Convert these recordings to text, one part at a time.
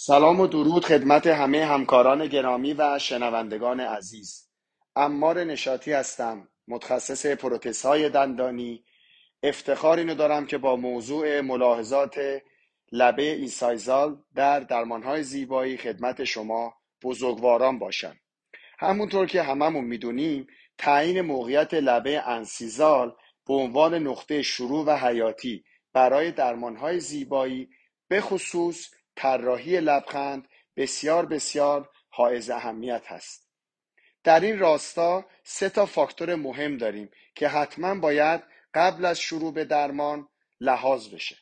سلام و درود خدمت همه همکاران گرامی و شنوندگان عزیز. امار نشاطی هستم متخصص پروتز های دندانی. افتخار اینو دارم که با موضوع ملاحظات لبه ایسایزال در درمانهای زیبایی خدمت شما بزرگواران باشم. همونطور که هممون می‌دونیم تعیین موقعیت لبه انسیزال به عنوان نقطه شروع و حیاتی برای درمانهای زیبایی به خصوص طراحی لبخند بسیار بسیار حائز اهمیت هست. در این راستا سه تا فاکتور مهم داریم که حتما باید قبل از شروع به درمان لحاظ بشه.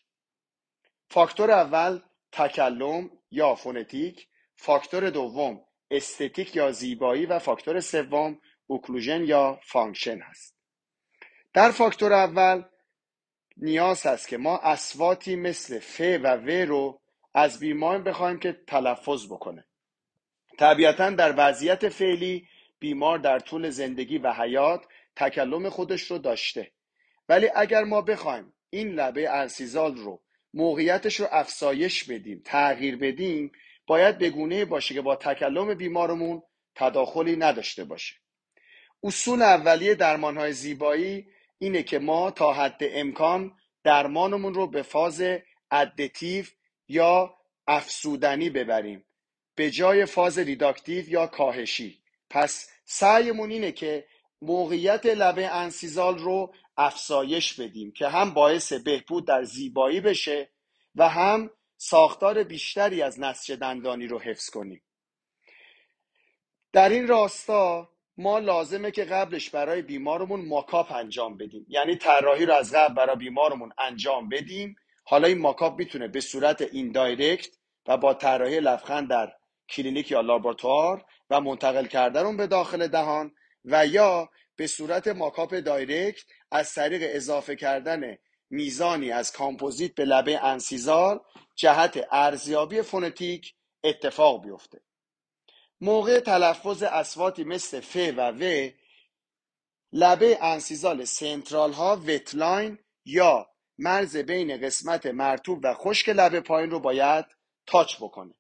فاکتور اول تکلم یا phonetic فاکتور دوم esthetic یا زیبایی و فاکتور سوم occlusion یا function هست. در فاکتور اول نیاز هست که ما اسواتی مثل ف و و رو از بیمار بخوایم که تلفظ بکنه. طبیعتا در وضعیت فعلی بیمار در طول زندگی و حیات تکلم خودش رو داشته. ولی اگر ما بخوایم این لبه ارسیزال رو موقعیتش رو افزایش بدیم تغییر بدیم باید بگونه باشه که با تکلم بیمارمون تداخلی نداشته باشه. اصول اولیه درمانهای زیبایی اینه که ما تا حد امکان درمانمون رو به فاز ادتیو یا افسودنی ببریم. به جای فاز ریداکتیو یا کاهشی. پس سعیمون اینه که موقعیت لبه انسیزال رو افزایش بدیم که هم باعث بهبود در زیبایی بشه و هم ساختار بیشتری از نسج دندانی رو حفظ کنیم. در این راستا ما لازمه که قبلش برای بیمارمون mock-up انجام بدیم. یعنی طراحی رو از قبل برای بیمارمون انجام بدیم. حالا این mock-up می‌تونه به صورت indirect و با طراحی لبخند در کلینیک یا لابراتوار و منتقل کردن اون به داخل دهان و یا به صورت mock-up direct از طریق اضافه کردن میزانی از کامپوزیت به لبه incisal جهت ارزیابی phonetic اتفاق بیفته. موقع تلفظ اصواتی مثل ف و و لبه incisal central ها wet line یا مرز بین قسمت مرطوب و خشک لبه پایین رو باید touch بکنه.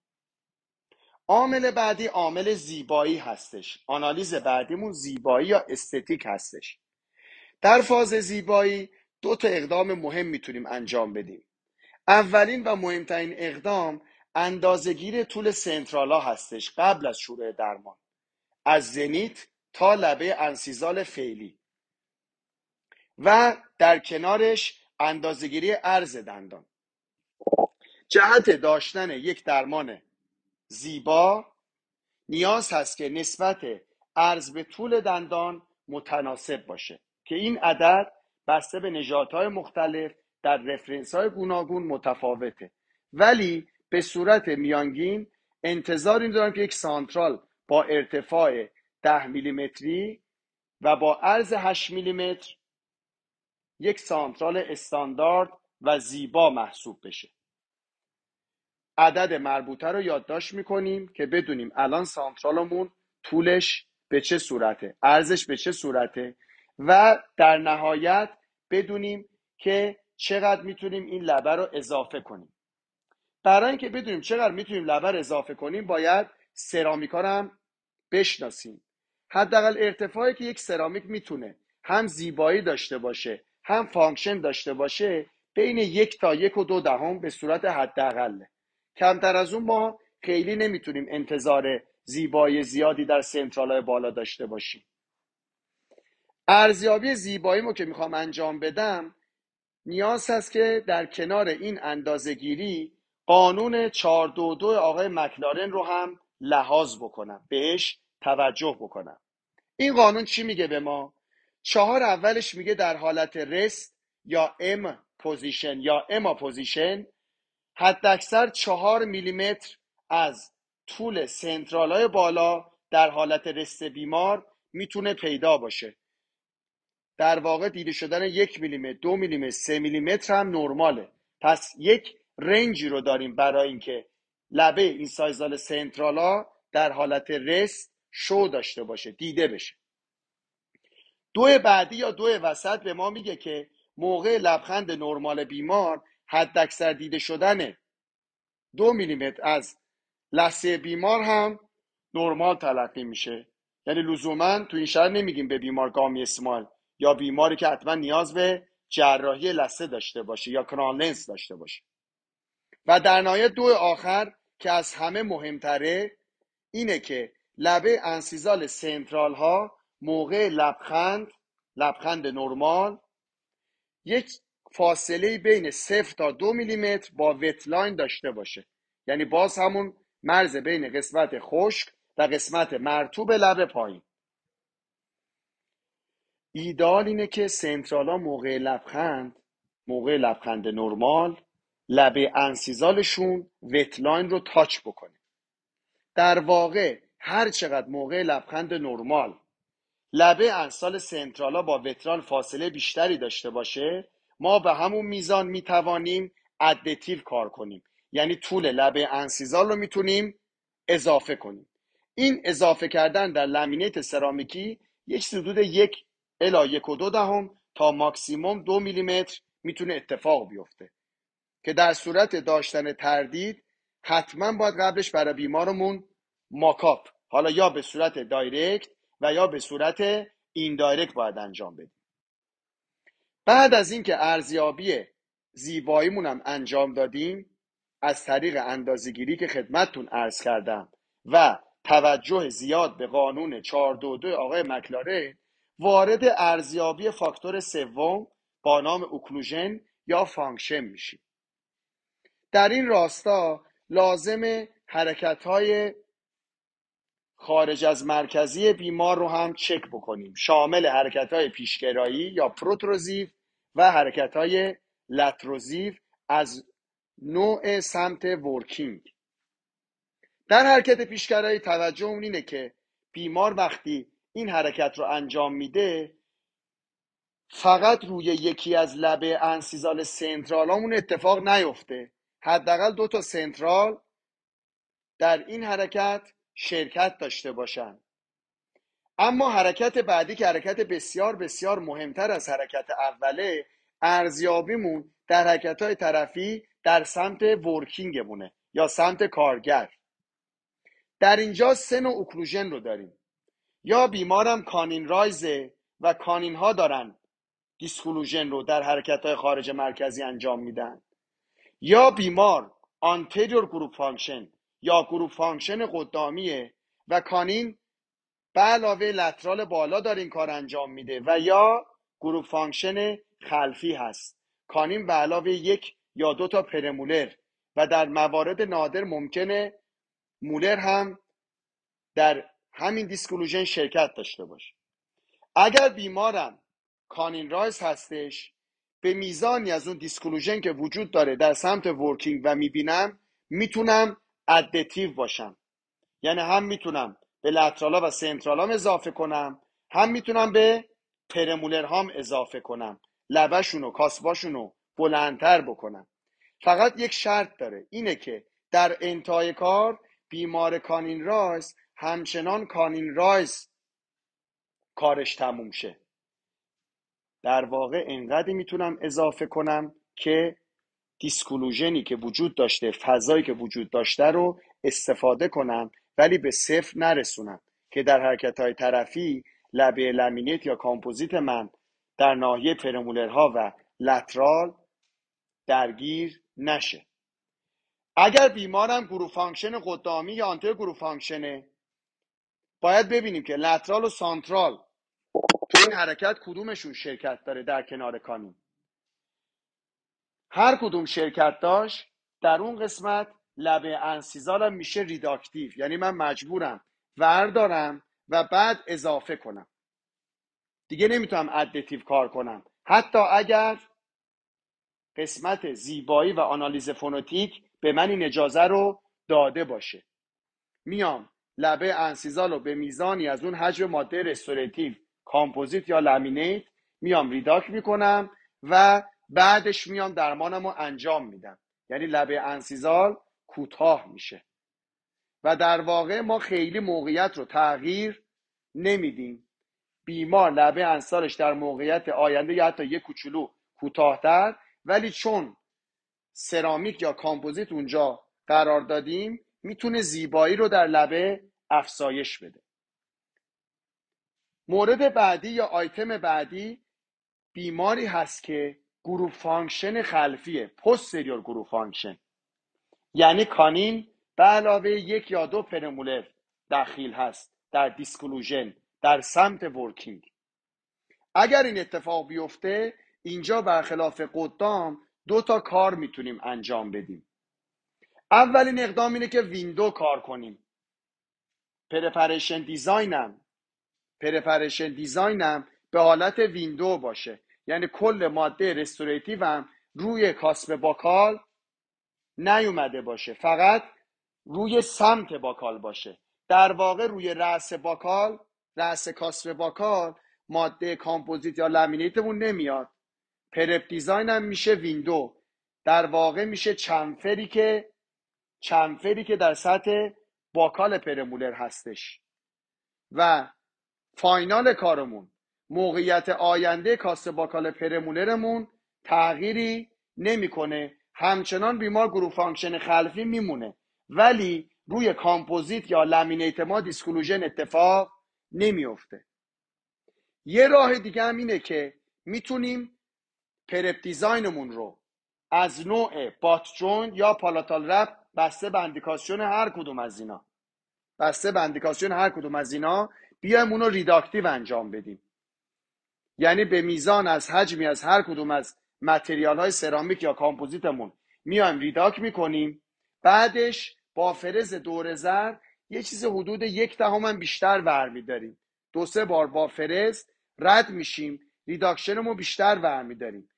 عامل بعدی عامل زیبایی هستش. آنالیز بعدیمون زیبایی یا esthetic هستش. در فاز زیبایی دو تا اقدام مهم می‌تونیم انجام بدیم. اولین و مهمترین اقدام اندازهگیری طول سنترالا هستش قبل از شروع درمان. از زنیت تا لبه انسیزال فعلی. و در کنارش اندازهگیری عرض دندان. جهت داشتن یک درمان زیبا نیاز هست که نسبت عرض به طول دندان متناسب باشه که این عدد بسته به نژادهای مختلف در رفرنس های گوناگون متفاوته. ولی به صورت میانگین انتظار این دارم که یک سانترال با ارتفاع 10 میلیمتری و با عرض 8 میلیمتر یک سانترال استاندارد و زیبا محسوب بشه. عدد مربوطه رو یادداشت می‌کنیم که بدونیم الان سانترالمون طولش به چه صورته عرضش به چه صورته و در نهایت بدونیم که چقدر می‌تونیم این لبه رو اضافه کنیم. برای اینکه بدونیم چقدر می‌تونیم لبه اضافه کنیم باید سرامیکا رو هم بشناسیم. حداقل ارتفاعی که یک سرامیک می‌تونه هم زیبایی داشته باشه هم function داشته باشه بین یک تا یک و دو دهم به صورت حداقله کمتر از اون ما خیلی نمی‌تونیم انتظار زیبایی زیادی در سنترال های بالا داشته باشیم. ارزیابی زیباییمو که می‌خوام انجام بدم نیاز هست که در کنار این اندازهگیری قانون 422 آقای مکلارن رو هم لحاظ بکنم بهش توجه بکنم. این قانون چی میگه به ما؟ چهار اولش میگه در حالت رست یا M position یا اما position حداکثر چهار میلیمتر از طول central های بالا در حالت rest بیمار می‌تونه پیدا باشه. در واقع دیده شدن یک میلیمتر دو میلیمتر سه میلیمتر هم نرماله. پس یک range ی رو داریم برای اینکه لبه incisal central ا در حالت rest show داشته باشه دیده بشه. دو بعدی یا دو وسط به ما میگه که موقع لبخند نرمال بیمار حداکثر دیده شدن دو میلیمتر از لثه بیمار هم نرمال تلقی میشه. یعنی لزوما تو این شهر نمیگیم به بیمار گامی اسمال یا بیماری که حتما نیاز به جراحی لثه داشته باشه یا کرانلنس داشته باشه. و در نهایت دو آخر که از همه مهمتره اینه که لبه انسیزال سنترال ها موقع لبخند لبخند نرمال یک فاصله بین صفر تا دو میلیمتر با وتلاین داشته باشه. یعنی باز همون مرز بین قسمت خشک و قسمت مرتوب لب پایین. ایدال اینه که سنترالا موقع لبخند موقع لبخند نرمال لبه انسیزالشون وتلاین رو تاچ بکنه. در واقع هر چقدر موقع لبخند نرمال لبه انسال سنترالا با وترال فاصله بیشتری داشته باشه ما به همون میزان می‌توانیم ادتیو کار کنیم. یعنی طول لبه انسیزال رو می‌تونیم اضافه کنیم. این اضافه کردن در لامینیت سرامیکی یک حدود یک الا یک و دو دهم تا ماکسیموم دو میلیمتر می‌تونه اتفاق بیفته. که در صورت داشتن تردید حتما باید قبلش برای بیمارمون ماکاپ حالا یا به صورت دایرکت و یا به صورت این دایرکت باید انجام بدیم. بعد از اینکه ارزیابی زیباییمون هم انجام دادیم از طریق اندازگیری که خدمتتون عرض کردم و توجه زیاد به قانون 422 آقای مکلاره وارد ارزیابی فاکتور سوم با نام occlusion یا function میشیم. در این راستا لازم حرکت های خارج از مرکزی بیمار رو هم چک بکنیم. شامل حرکت های پیشگرایی یا protrusive و حرکت های laterotrusive از نوع سمت working. در حرکت پیشگرایی توجه اون اینه که بیمار وقتی این حرکت رو انجام میده فقط روی یکی از لبه انسیزال سنترالامون اتفاق نیفته. حداقل دو تا سنترال در این حرکت شرکت داشته باشن. اما حرکت بعدی که حرکت بسیار بسیار مهمتر از حرکت اوله ارزیابیمون در حرکت های طرفی در سمت ورکینگمونه یا سمت کارگر. در اینجا سه نوع occlusion رو داریم. یا بیمارم canine rise ه و canine ها دارن disclusion رو در حرکت های خارج مرکزی انجام میدن. یا بیمار anterior group function یا group function قدامیه و canine به علاوه lateral بالا داره این کار انجام میده و یا group function خلفی هست. canine به علاوه یک یا دو تا premolar و در موارد نادر ممکنه molar هم در همین disclusion شرکت داشته باشه. اگر بیمارم canine rise هستش به میزانی از اون disclusion که وجود داره در سمت working و می‌بینم می‌تونم additive باشم. یعنی هم می‌تونم به lateral ا و central ام اضافه کنم هم می‌تونم به premolar هام اضافه کنم لبشون و کاسباشون رو بلندتر بکنم. فقط یک شرط داره اینه که در انتهای کار بیمار کانین رایز همچنان کانین رایز کارش تموم شه. در واقع انقدر می‌تونم اضافه کنم که دیسکلوژنی که وجود داشته فضایی که وجود داشته رو استفاده کنم ولی به صفر نرسونم که در حرکت های طرفی لبه laminate یا کامپوزیت من در ناحیه premolar ها و lateral درگیر نشه. اگر بیمارم group function قدامی یا anterior group function ه باید ببینیم که lateral و central تو این حرکت کدومشون شرکت داره در کنار canine. هر کدوم شرکت داشت در اون قسمت لبه incisal م میشه reductive. یعنی من مجبورم وردارم و بعد اضافه کنم. دیگه نمی‌تونم additive کار کنم. حتی اگر قسمت زیبایی و آنالیز phonetic به من این اجازه رو داده باشه. میام لبه incisal رو به میزانی از اون حجم ماده restorative کامپوزیت یا لامینیت میام reduct می‌کنم و بعدش میام درمانم رو انجام میدم یعنی لبه incisal کوتاه میشه. و در واقع ما خیلی موقعیت رو تغییر نمیدیم. بیمار لبه انسالش در موقعیت آینده یا حتی یک کوچولو کوتاهتر ولی چون سرامیک یا کامپوزیت اونجا قرار دادیم می‌تونه زیبایی رو در لبه افزایش بده. مورد بعدی یا آیتم بعدی بیماری هست که group function خلفیه posterior group function. یعنی canine به علاوه یک یا دو premolar دخیل هست در disclusion در سمت working. اگر این اتفاق بیفته اینجا برخلاف قدام دو تا کار می‌تونیم انجام بدیم. اولین اقدام اینه که window کار کنیم. preparation design م preparation design م به حالت window باشه. یعنی کل ماده restorative هم روی cusp buccal نیومده باشه. فقط روی سمت buccal باشه. در واقع روی رأس buccal رأس cusp buccal ماده کامپوزیت یا لامینیتمون نمیاد. prep design هم میشه window. در واقع میشه chamfer ی که chamfer ی که در سطح buccal premolar هستش. و final کارمون موقعیت آینده cusp buccal premolar مون تغییری نمی‌کنه. همچنان بیمار group function خلفی میمونه. ولی روی کامپوزیت یا لامینیت ما disclusion اتفاق نمیفته یه راه دیگه هم اینه که می‌تونیم prep design مون رو از نوع butt joint یا palatal wrap بسته به indication هر کدوم از اینا. بسته به indication هر کدوم از اینا بیایم رو reductive انجام بدیم. یعنی به میزان از حجمی از هر کدوم از material های سرامیک یا کامپوزیتمون میایم reduct می‌کنیم. بعدش با فرز دور زرد یه چیز حدود یک دهم بیشتر ور میداریم. دو سه بار با فرز رد میشیم. reduction مون بیشتر ور میداریم.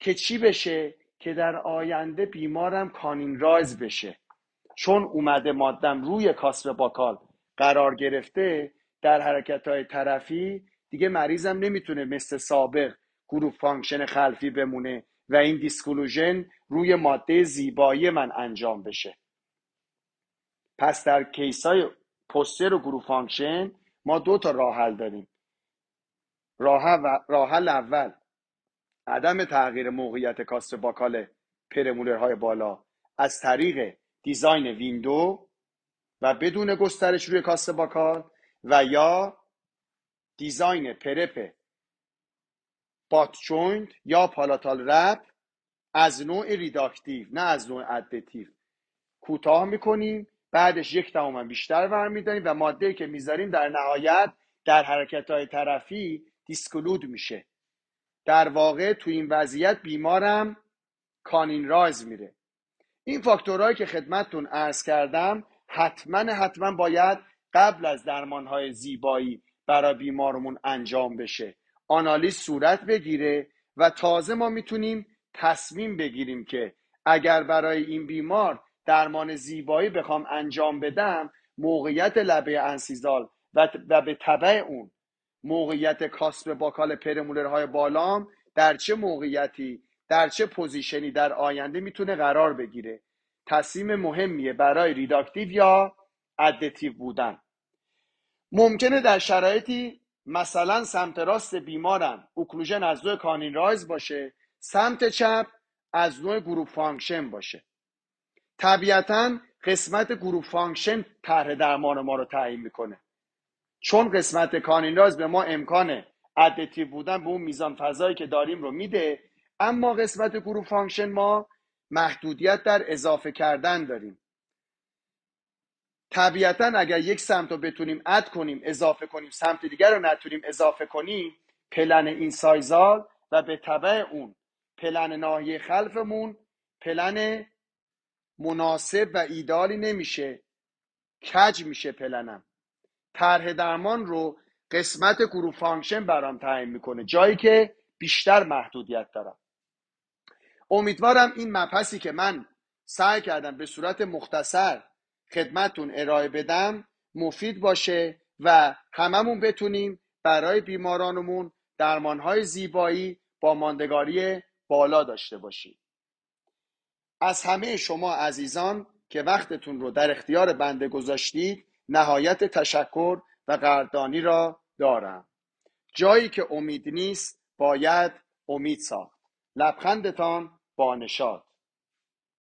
که چی بشه؟ که در آینده بیمارم canine rise بشه. چون اومده مادم روی cusp buccal قرار گرفته در حرکت های طرفی دیگه مریضم نمی‌تونه مثل سابق group function خلفی بمونه و این disclusion روی ماده زیبایی من انجام بشه. پس در case های posterior group function ما دو تا راه حل داریم. راه حل اول عدم تغییر موقعیت cusp buccal premolar های بالا. از طریق design window و بدون گسترش روی cusp buccal و یا design prep butt joint یا palatal wrap از نوع reductive نه از نوع additive. کوتاه می‌کنیم بعدش یک دهم بیشتر ور میداریم و ماده که می‌ذاریم در نهایت در حرکت های طرفی دیسکلود میشه. در واقع تو این وضعیت بیمارم کانین رایز میره. این فاکتورهایی که خدمتتون عرض کردم حتما حتما باید قبل از درمانهای زیبایی برای بیمارمون انجام بشه. آنالیز صورت بگیره و تازه ما می‌تونیم تصمیم بگیریم که اگر برای این بیمار درمان زیبایی بخوام انجام بدم موقعیت لبه incisal و, به طبع اون موقعیت cusp buccal premolar های بالام در چه موقعیتی در چه position ی در آینده می‌تونه قرار بگیره. تصمیم مهمیه برای reductive یا additive بودن. ممکنه در شرایطی مثلا سمت راست بیمارم occlusion از نوع canine rise باشه سمت چپ از نوع group function باشه. طبیعتا قسمت group function طرح درمان ما رو تعیین می‌کنه. چون قسمت canine rise به ما امکان additive بودن به اون میزان فضایی که داریم رو میده اما قسمت group function ما محدودیت در اضافه کردن داریم. طبیعتا اگر یک سمت رو بتونیم add کنیم اضافه کنیم سمت دیگر رو نتونیم اضافه کنیم plane incisal و به طبع اون plane ناحیه خلفمون plane مناسب و ایدآلی نمیشه. کج میشه plane م. طرح درمان رو قسمت group function برام تعیین می‌کنه. جایی که بیشتر محدودیت دارم. امیدوارم این مبحثی که من سعی کردم به صورت مختصر خدمتون ارائه بدم مفید باشه و هممون بتونیم برای بیمارانمون درمانهای زیبایی با ماندگاری بالا داشته باشیم. از همه شما عزیزان که وقتتون رو در اختیار بنده گذاشتید نهایت تشکر و قدردانی را دارم. جایی که امید نیست باید امید ساخت. لبخندتان با نشاد